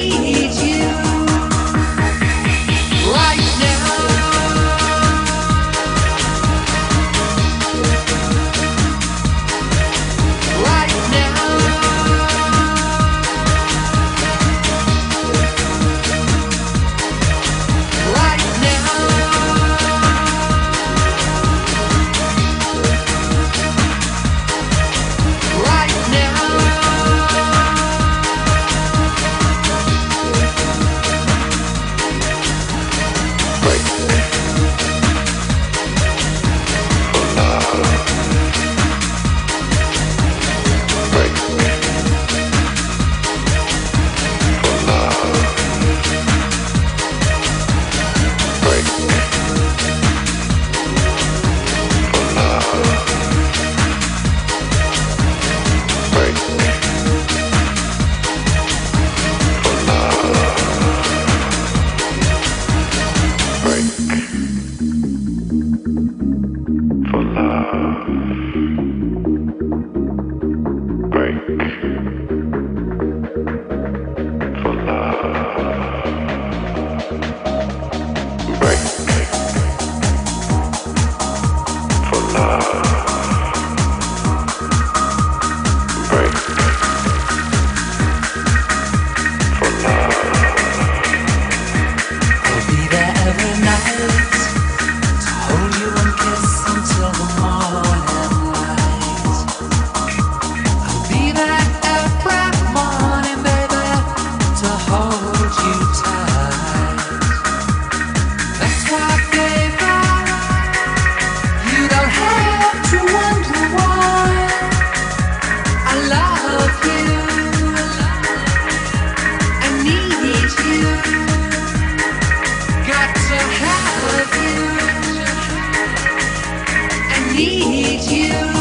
every Need you.